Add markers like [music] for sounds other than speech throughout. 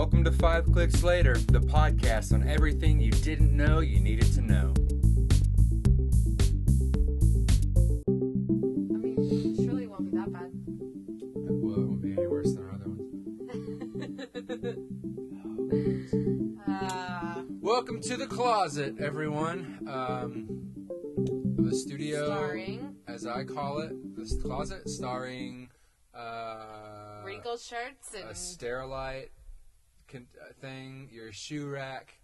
Welcome to Five Clicks Later, the podcast on everything you didn't know you needed to know. I mean, surely it won't be that bad. Well, it won't be any worse than our other ones. [laughs] Uh, Welcome to the closet, everyone. Um, the studio, starring as I call it, the closet, starring uh, wrinkled shirts and a sterilite con- uh, thing, your shoe rack,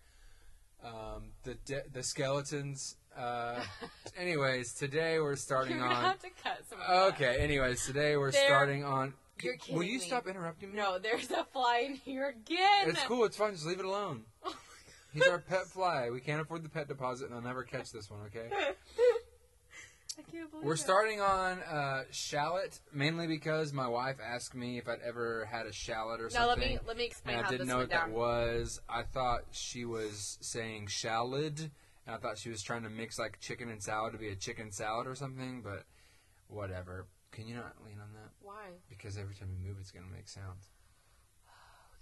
um, the de- the skeletons. Uh, [laughs] anyways, today we're starting You're gonna on. have to cut some. Of that. Okay. Anyways, today we're There- starting on. You're Will kidding you me. stop interrupting me? No, there's a fly in here again. It's cool. It's fine. Just leave it alone. [laughs] Oh He's our pet fly. We can't afford the pet deposit, and I'll never catch this one. Okay. [laughs] I can't believe We're it. starting on uh, shallot mainly because my wife asked me if I'd ever had a shallot or Now let something. me let me explain and I how didn't this know went what down. that was. I thought she was saying shallad, and I thought she was trying to mix like chicken and salad to be a chicken salad or something. But whatever. Can you not lean on that? Why? Because every time you move, it's gonna make sounds.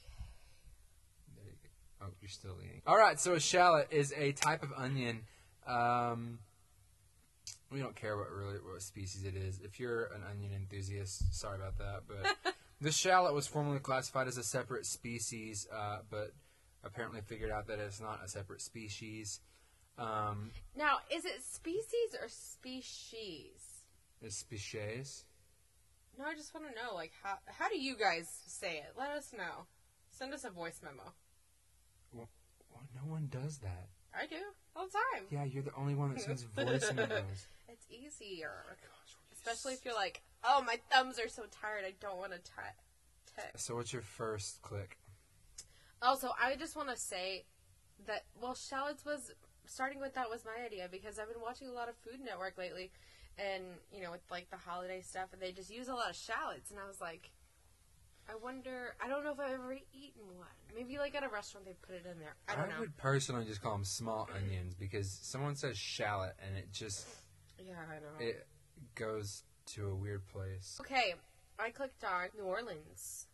Okay. [sighs] There you go. Oh, you're still leaning. All right. So a shallot is a type of onion. Um, we don't care what really what species it is. If you're an onion enthusiast, sorry about that, but [laughs] the shallot was formerly classified as a separate species, uh, but apparently figured out that it's not a separate species. Um, Now, is it species or species? it's species. No, I just want to know, like, how how do you guys say it? Let us know. Send us a voice memo. Well, no one does that. I do all the time. Yeah, you're the only one that sends [laughs] voice memos. It's easier, oh especially if you're like, oh, my thumbs are so tired. I don't want to type. text. So what's your first click? Oh, also, I just want to say that well, shallots was starting with that was my idea because I've been watching a lot of Food Network lately, and you know with like the holiday stuff, and they just use a lot of shallots, and I was like, I wonder. I don't know if I've ever eaten one. Maybe like at a restaurant they put it in there. I don't know. would personally just call them small onions because someone says shallot and it just Yeah, I know. it goes to a weird place. Okay, I clicked on New Orleans.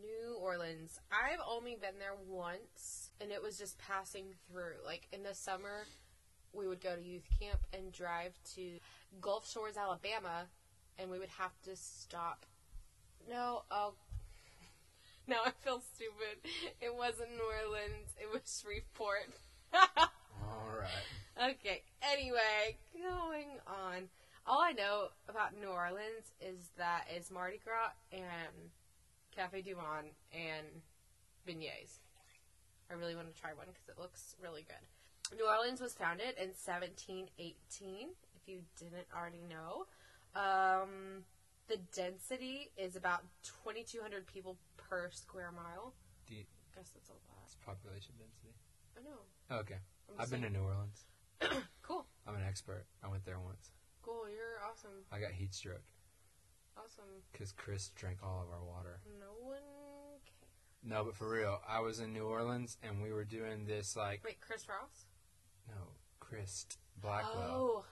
New Orleans. I've only been there once, and it was just passing through. Like in the summer, we would go to youth camp and drive to Gulf Shores, Alabama, and we would have to stop. No, oh. [laughs] Now I feel stupid. It wasn't New Orleans, it was Shreveport. [laughs] All right. Okay. Anyway, going on. All I know about New Orleans is that it's Mardi Gras and Cafe Du Monde and beignets. I really want to try one because it looks really good. New Orleans was founded in 1718. If you didn't already know, um, the density is about 2,200 people per square mile. Do you- I guess that's a lot. It's population density. I know. Oh, okay. I'm I've been to New Orleans. [coughs] Cool. I'm an expert. I went there once. Cool. You're awesome. I got heat stroke Awesome. because Chris drank all of our water. No one cares. No, but for real, I was in New Orleans and we were doing this like Wait, Chris Ross? no, Chris Blackwell. Oh,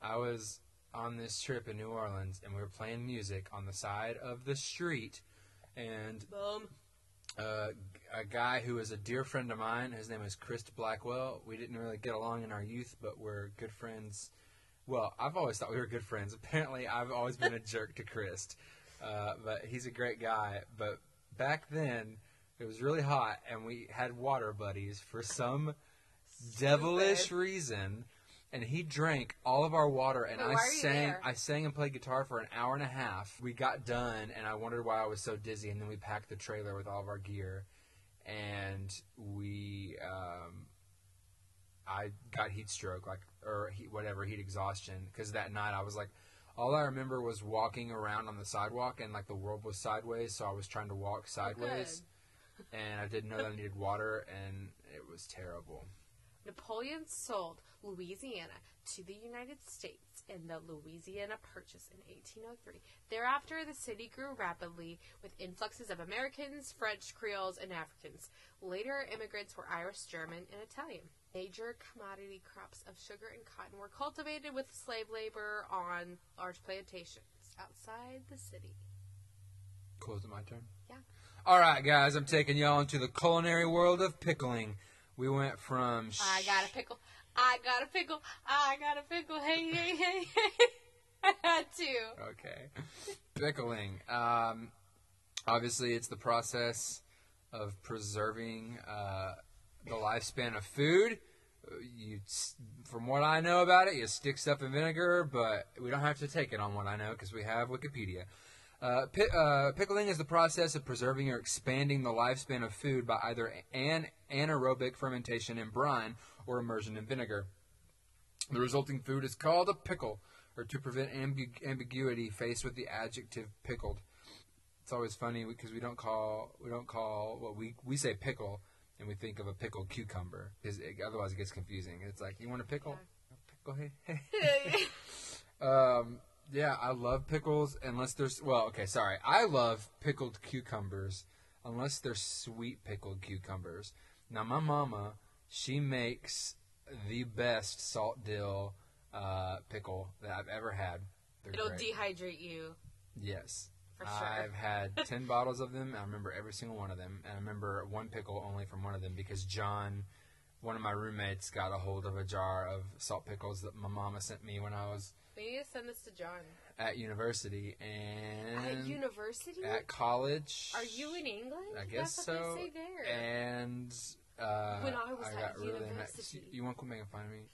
I was on this trip in New Orleans and we were playing music on the side of the street and boom. uh, a guy who is a dear friend of mine. His name is Chris Blackwell. We didn't really get along in our youth, but we're good friends. Well, I've always thought we were good friends. [laughs] Apparently, I've always been a jerk to Chris, uh, but he's a great guy. But back then, it was really hot, and we had water buddies for some devilish reason. And he drank all of our water, and Wait, I why are you sang. there? I sang and played guitar for an hour and a half. We got done, and I wondered why I was so dizzy. And then we packed the trailer with all of our gear, and we, um, I got heat stroke, like or heat, whatever heat exhaustion, because that night I was like, all I remember was walking around on the sidewalk, and like the world was sideways, so I was trying to walk sideways, and I didn't know that I needed water, and it was terrible. Napoleon sold Louisiana to the United States in the Louisiana Purchase in 1803. Thereafter, the city grew rapidly with influxes of Americans, French, Creoles, and Africans. Later, immigrants were Irish, German, and Italian. Major commodity crops of sugar and cotton were cultivated with slave labor on large plantations outside the city. Is it my turn? Yeah. All right, guys, I'm taking y'all into the culinary world of pickling. We went from. sh- I got a pickle. I got a pickle. I got a pickle. Hey, hey, hey, hey. I [laughs] had to. Okay. Pickling. Um, obviously, it's the process of preserving uh, the lifespan of food. Uh, You, from what I know about it, you stick stuff in vinegar, but we don't have to take it on what I know because we have Wikipedia. Uh, pi- uh, pickling is the process of preserving or expanding the lifespan of food by either an anaerobic fermentation in brine or immersion in vinegar. The resulting food is called a pickle, or to prevent ambu- ambiguity faced with the adjective pickled. It's always funny because we don't call we don't call what we we say pickle, and we think of a pickled cucumber because otherwise it gets confusing. It's like you want a pickle, pickle, hey, hey. [laughs] [laughs] Um, yeah, I love pickles unless there's well, okay, sorry. I love pickled cucumbers unless they're sweet pickled cucumbers. Now my mama, she makes the best salt dill uh, pickle that I've ever had. They're It'll great. dehydrate you. yes. For sure. I've had [laughs] 10 bottles of them. I remember every single one of them. And I remember one pickle only from one of them because John, one of my roommates, got a hold of a jar of salt pickles that my mama sent me when I was We need to send this to John. at university and At university? at college. Are you in England? I guess That's so. what they say there. And uh, When I was got at really mad. university. You want to make fun of me?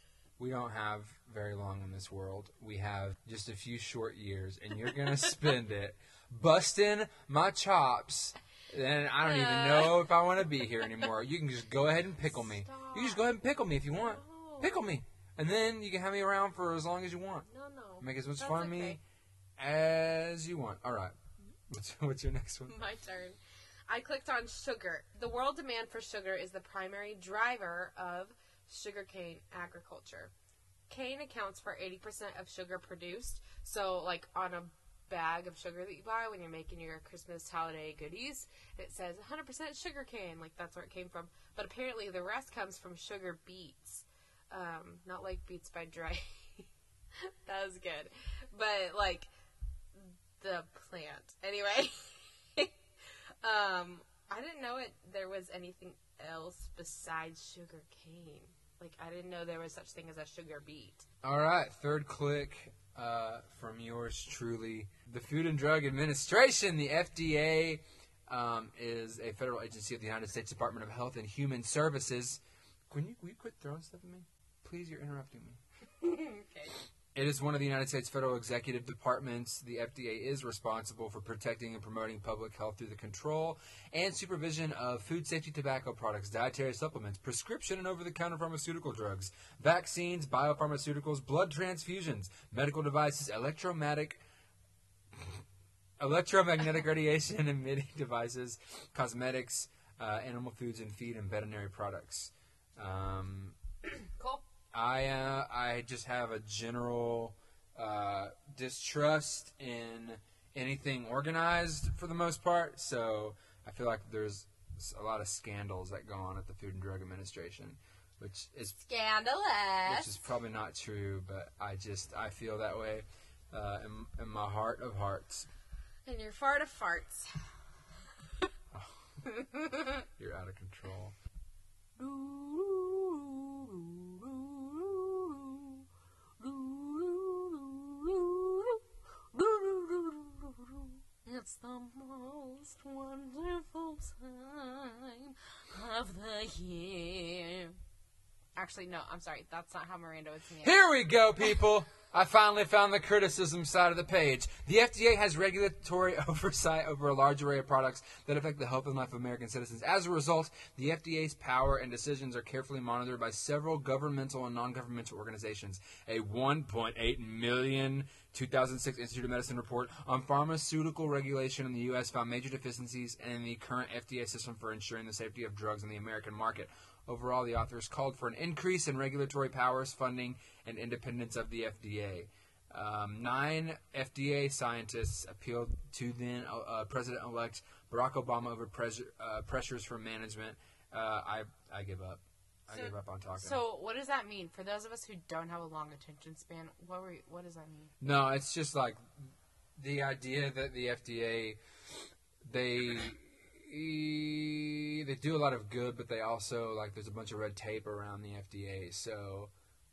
We don't have very long in this world. We have just a few short years, and you're gonna [laughs] spend it busting my chops. And I don't even know if I want to be here anymore. You can just go ahead and pickle me. You can just go ahead and pickle me if you want. No. Pickle me, and then you can have me around for as long as you want. No, no. Make as much That's fun of me as you want. All right. Mm-hmm. What's, [laughs] what's your next one? My turn. I clicked on sugar. The world demand for sugar is the primary driver of sugarcane agriculture. Cane accounts for 80% of sugar produced. So, like on a bag of sugar that you buy when you're making your Christmas holiday goodies, it says 100% sugar cane. Like that's where it came from. But apparently, the rest comes from sugar beets. Um, not like Beats by Dre. [laughs] that was good. But like the plant. Anyway. [laughs] Um, I didn't know it. There was anything else besides sugar cane. Like I didn't know there was such thing as a sugar beet. All right, third click uh, from yours truly. The Food and Drug Administration, the FDA, um, is a federal agency of the United States Department of Health and Human Services. Can you, will you quit throwing stuff at me? Please, you're interrupting me. [laughs] okay. It is one of the United States federal executive departments. The FDA is responsible for protecting and promoting public health through the control and supervision of food safety, tobacco products, dietary supplements, prescription and over the counter pharmaceutical drugs, vaccines, biopharmaceuticals, blood transfusions, medical devices, electromagnetic. Electromagnetic [laughs] radiation emitting devices, cosmetics, uh, animal foods and feed, and veterinary products. Um, Cool. I uh, I just have a general uh, distrust in anything organized for the most part. So I feel like there's a lot of scandals that go on at the Food and Drug Administration, which is Scandalous. which is probably not true, but I just I feel that way uh, in, in my heart of hearts. and your fart of farts. [laughs] You're out of control. [laughs] It's the most wonderful time of the year. Actually, no, I'm sorry. That's not how Miranda would sing. Here we go, people. I finally found the criticism side of the page. The FDA has regulatory [laughs] oversight over a large array of products that affect the health and life of American citizens. As a result, the FDA's power and decisions are carefully monitored by several governmental and non-governmental organizations. A 1.8 million 2006 Institute of Medicine report on pharmaceutical regulation in the U.S. found major deficiencies in the current FDA system for ensuring the safety of drugs in the American market. Overall, the authors called for an increase in regulatory powers, funding, and independence of the FDA. Um, nine FDA scientists appealed to then uh, President-elect Barack Obama over pres- uh, pressures from management. Uh, I I give up. I So- give up on talking. So, what does that mean for those of us who don't have a long attention span? What were you, what does that mean? No, it's just like the idea that the FDA they e- they do a lot of good, but they also like there's a bunch of red tape around the FDA. So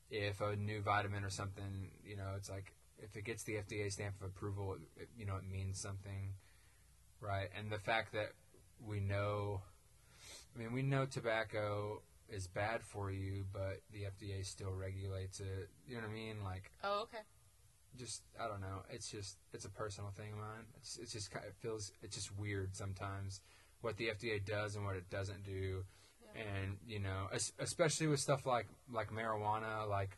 if a new vitamin or something, you know, it's like if it gets the FDA stamp of approval, it, it, you know, it means something, right? And the fact that we know, I mean, we know tobacco is bad for you, but the FDA still regulates it. You know what I mean? Like, Oh, okay. just I don't know. It's just it's a personal thing of mine. It's it's just it feels it's just weird sometimes what the FDA does and what it doesn't do, Yeah. and you know, especially with stuff like like marijuana. Like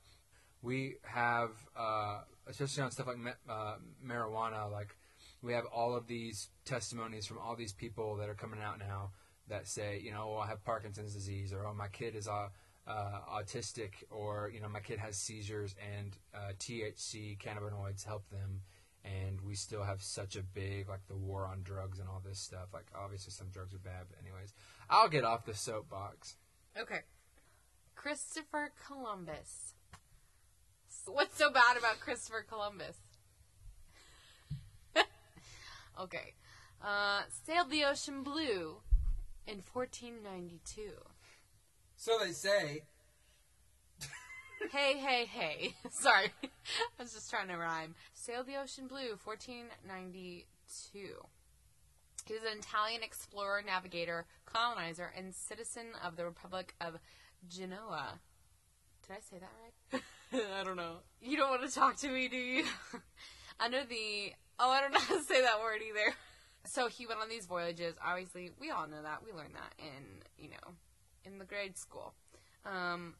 we have, uh, especially on stuff like uh, marijuana. Like we have all of these testimonies from all these people that are coming out now that say, you know, oh, I have Parkinson's disease, or oh, my kid is uh, uh, autistic, or you know, my kid has seizures, and uh, THC cannabinoids help them. And we still have such a big like the war on drugs and all this stuff. Like obviously some drugs are bad, but anyways, I'll get off the soapbox. Okay. Christopher Columbus. What's so bad about Christopher Columbus? [laughs] okay. Uh, sailed the ocean blue in 1492. So they say. Hey, hey, hey. [laughs] Sorry. [laughs] I was just trying to rhyme. Sailed the ocean blue, 1492. He was an Italian explorer, navigator, colonizer, and citizen of the Republic of Genoa. Did I say that right? [laughs] I don't know. You don't want to talk to me, do you? Under the. Oh, I don't know how to say that word either. So he went on these voyages. Obviously, we all know that. We learned that in, you know, in the grade school. Um,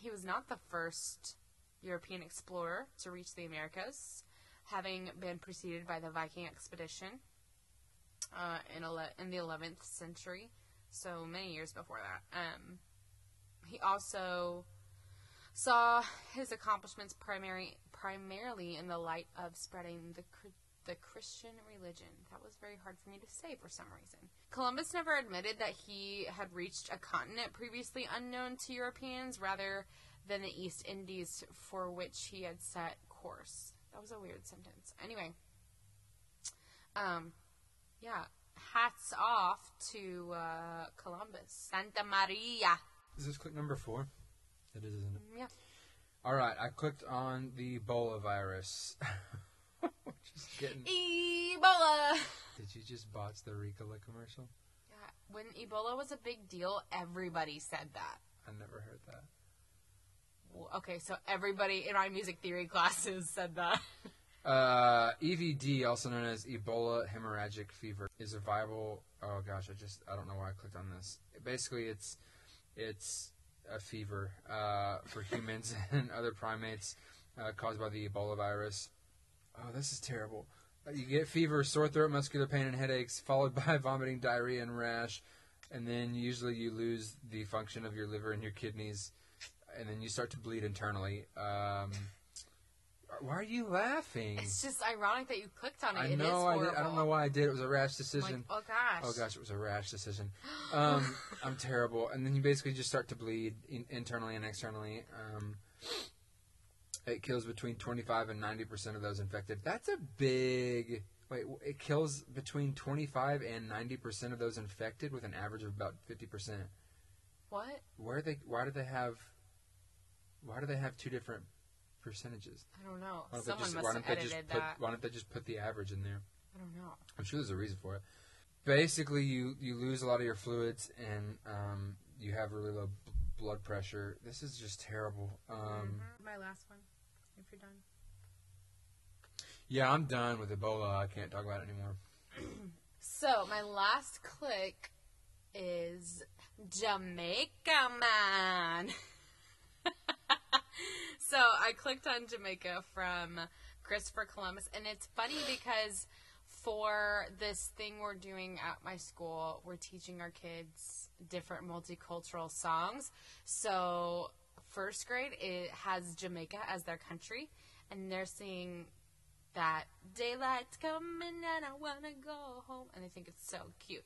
he was not the first European explorer to reach the Americas, having been preceded by the Viking expedition uh, in, ele- in the 11th century, so many years before that. Um, he also saw his accomplishments primary, primarily in the light of spreading the the Christian religion. That was very hard for me to say for some reason. Columbus never admitted that he had reached a continent previously unknown to Europeans rather than the East Indies for which he had set course. That was a weird sentence. Anyway, um, yeah, hats off to uh, Columbus. Santa Maria. Is this click number four? It is, isn't it? Yeah. All right, I clicked on the Ebola virus. [laughs] just getting. Ebola! Did you just botch the Ricola commercial? Yeah, when Ebola was a big deal, everybody said that. I never heard that. Well, Okay, so everybody in my music theory classes said that. Uh, EVD, also known as Ebola hemorrhagic fever, is a viral. Oh gosh, I just I don't know why I clicked on this. Basically, it's it's a fever uh, for humans [laughs] and other primates uh, caused by the Ebola virus. Oh, this is terrible. Uh, You get fever, sore throat, muscular pain, and headaches, followed [laughs] by vomiting, diarrhea, and rash. And then usually you lose the function of your liver and your kidneys, and then you start to bleed internally. Um, why are you laughing? It's just ironic that you clicked on it. I know I, did, I don't know why I did. It was a rash Like, decision. oh gosh. oh gosh, it was a rash decision. Um, [laughs] I'm terrible. And then you basically just start to bleed in, internally and externally. Um, it kills between 25 and 90 percent of those infected. That's a big. Wait, it kills between 25 and 90 percent of those infected, with an average of about 50 percent. What? Where are they? Why do they have? Why do they have two different percentages? I don't know. Why don't Someone they just, must why don't just edited put, that. Why don't they just put the average in there? I don't know. I'm sure there's a reason for it. Basically, you you lose a lot of your fluids and um, you have really low b- blood pressure. This is just terrible. Um, Mhm. My last one. If you're done. Yeah, I'm done with Ebola. I can't talk about it anymore. [clears throat] So my last click is Jamaica Man. [laughs] so I clicked on Jamaica from Christopher Columbus, and it's funny because for this thing we're doing at my school, we're teaching our kids different multicultural songs. So first grade it has Jamaica as their country, and they're singing that daylight's coming and I wanna go home, and I think it's so cute.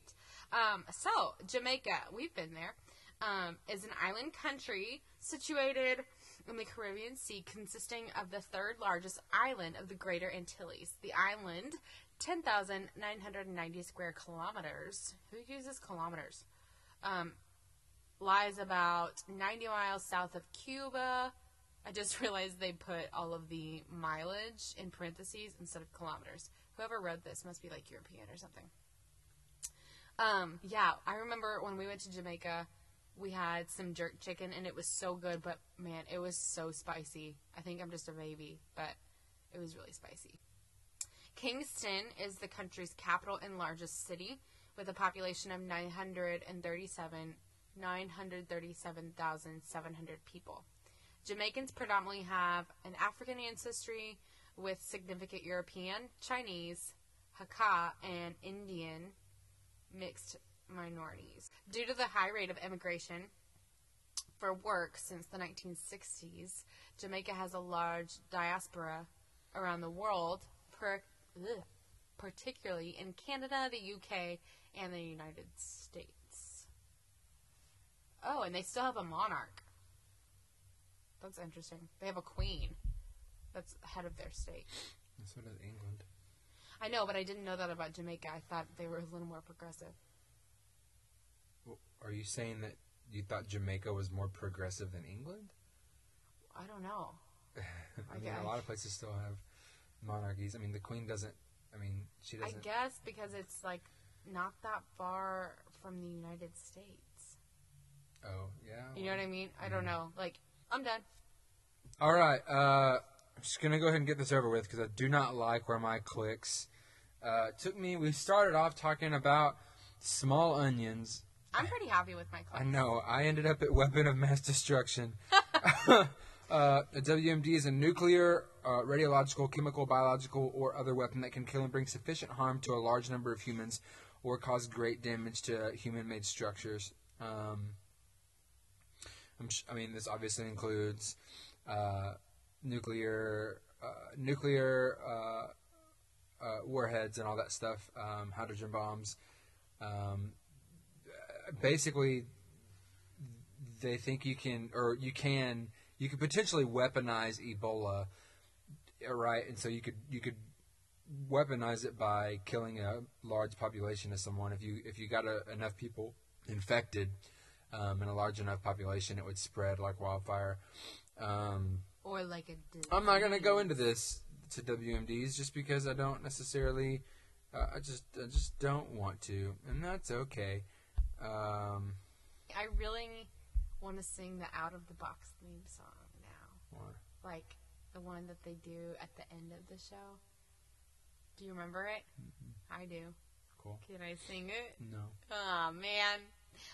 Um, so Jamaica, we've been there, um, is an island country situated in the Caribbean Sea, consisting of the third largest island of the Greater Antilles. The island, 10,990 square kilometers. Who uses kilometers? Um, lies about 90 miles south of Cuba. I just [laughs] realized they put all of the mileage in parentheses instead of kilometers. Whoever wrote this must be like European or something. Um, yeah, I remember when we went to Jamaica, we had some jerk chicken and it was so good, but man, it was so spicy. I think I'm just a baby, but it was really spicy. Kingston is the country's capital and largest city with a population of 937 937,700 people. Jamaicans predominantly have an African ancestry with significant European, Chinese, Hakka, and Indian mixed minorities. Due to the high rate of immigration for work since the 1960s, Jamaica has a large diaspora around the world, per, ugh, particularly in Canada, the UK, and the United States. Oh, and they still have a monarch. That's interesting. They have a queen that's head of their state. So does England. I know, but I didn't know that about Jamaica. I thought they were a little more progressive. Well, Are you saying that you thought Jamaica was more progressive than England? I don't know. I [laughs] I mean, guess. a lot of places still have monarchies. I mean, the Queen doesn't. I mean, she doesn't. I guess because it's like not that far from the United States. Oh, yeah. You know what I mean? I don't know. Like, I'm done. All right. Uh, I'm just gonna go ahead and get this over with because I do not like where my clicks. Uh, took me. We started off talking about small onions. I'm pretty happy with my I know. I ended up at weapon of mass destruction. [laughs] [laughs] uh, a WMD is a nuclear, uh, radiological, chemical, biological, or other weapon that can kill and bring sufficient harm to a large number of humans or cause great damage to human-made structures. Um, sh- I mean, this obviously includes uh, nuclear, uh, nuclear uh, uh, warheads and all that stuff, um, hydrogen bombs. Um, basically they think you can or you can you could potentially weaponize Ebola uh, right and so you could you could weaponize it by killing a large population of someone if you if you got a, enough people infected um, in a large enough population it would spread like wildfire um, Or like a disease. I'm not going to go into this to WMDs just because I don't necessarily. Uh, I just I just don't want to, and that's okay. Um, I really want to sing the Out of the Box theme song now. Why? Like the one that they do at the end of the show. Do you remember it? I do. cool. Can I sing it? No. Oh man,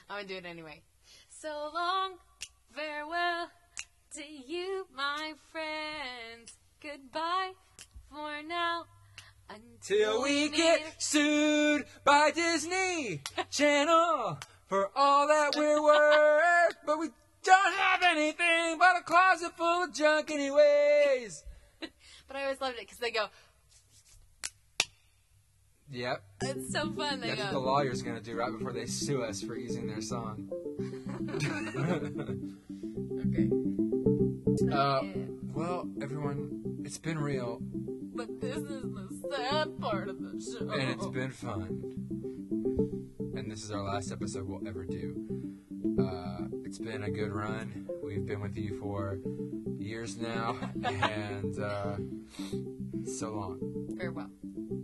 I'm gonna do it anyway. So long, farewell to you, my friends. Goodbye for now. Till we get sued by Disney [laughs] Channel for all that we're worth, but we don't have anything but a closet full of junk, anyways. [laughs] But I always loved it because they go. Yep. It's so fun. They That's what the go. lawyer's gonna do right before they sue us for using their song. [laughs] Okay. Uh, well, everyone, it's been real, But this is the sad part of the show. and it's been fun. And this is our last episode we'll ever do. Uh, it's been a good run. We've been with you for years now, [laughs] and uh, so long. farewell.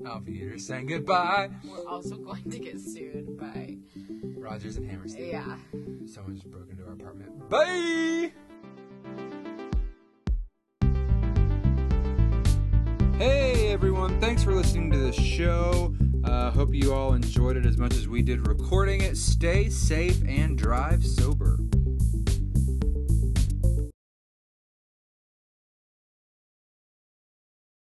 Auf Wiedersehen, saying goodbye. We're also [laughs] going to get sued by. Rodgers and Hammerstein. Yeah. Someone just broke into our apartment. Bye! Hey everyone, thanks for listening to the show. Uh, hope you all enjoyed it as much as we did recording it. Stay safe and drive so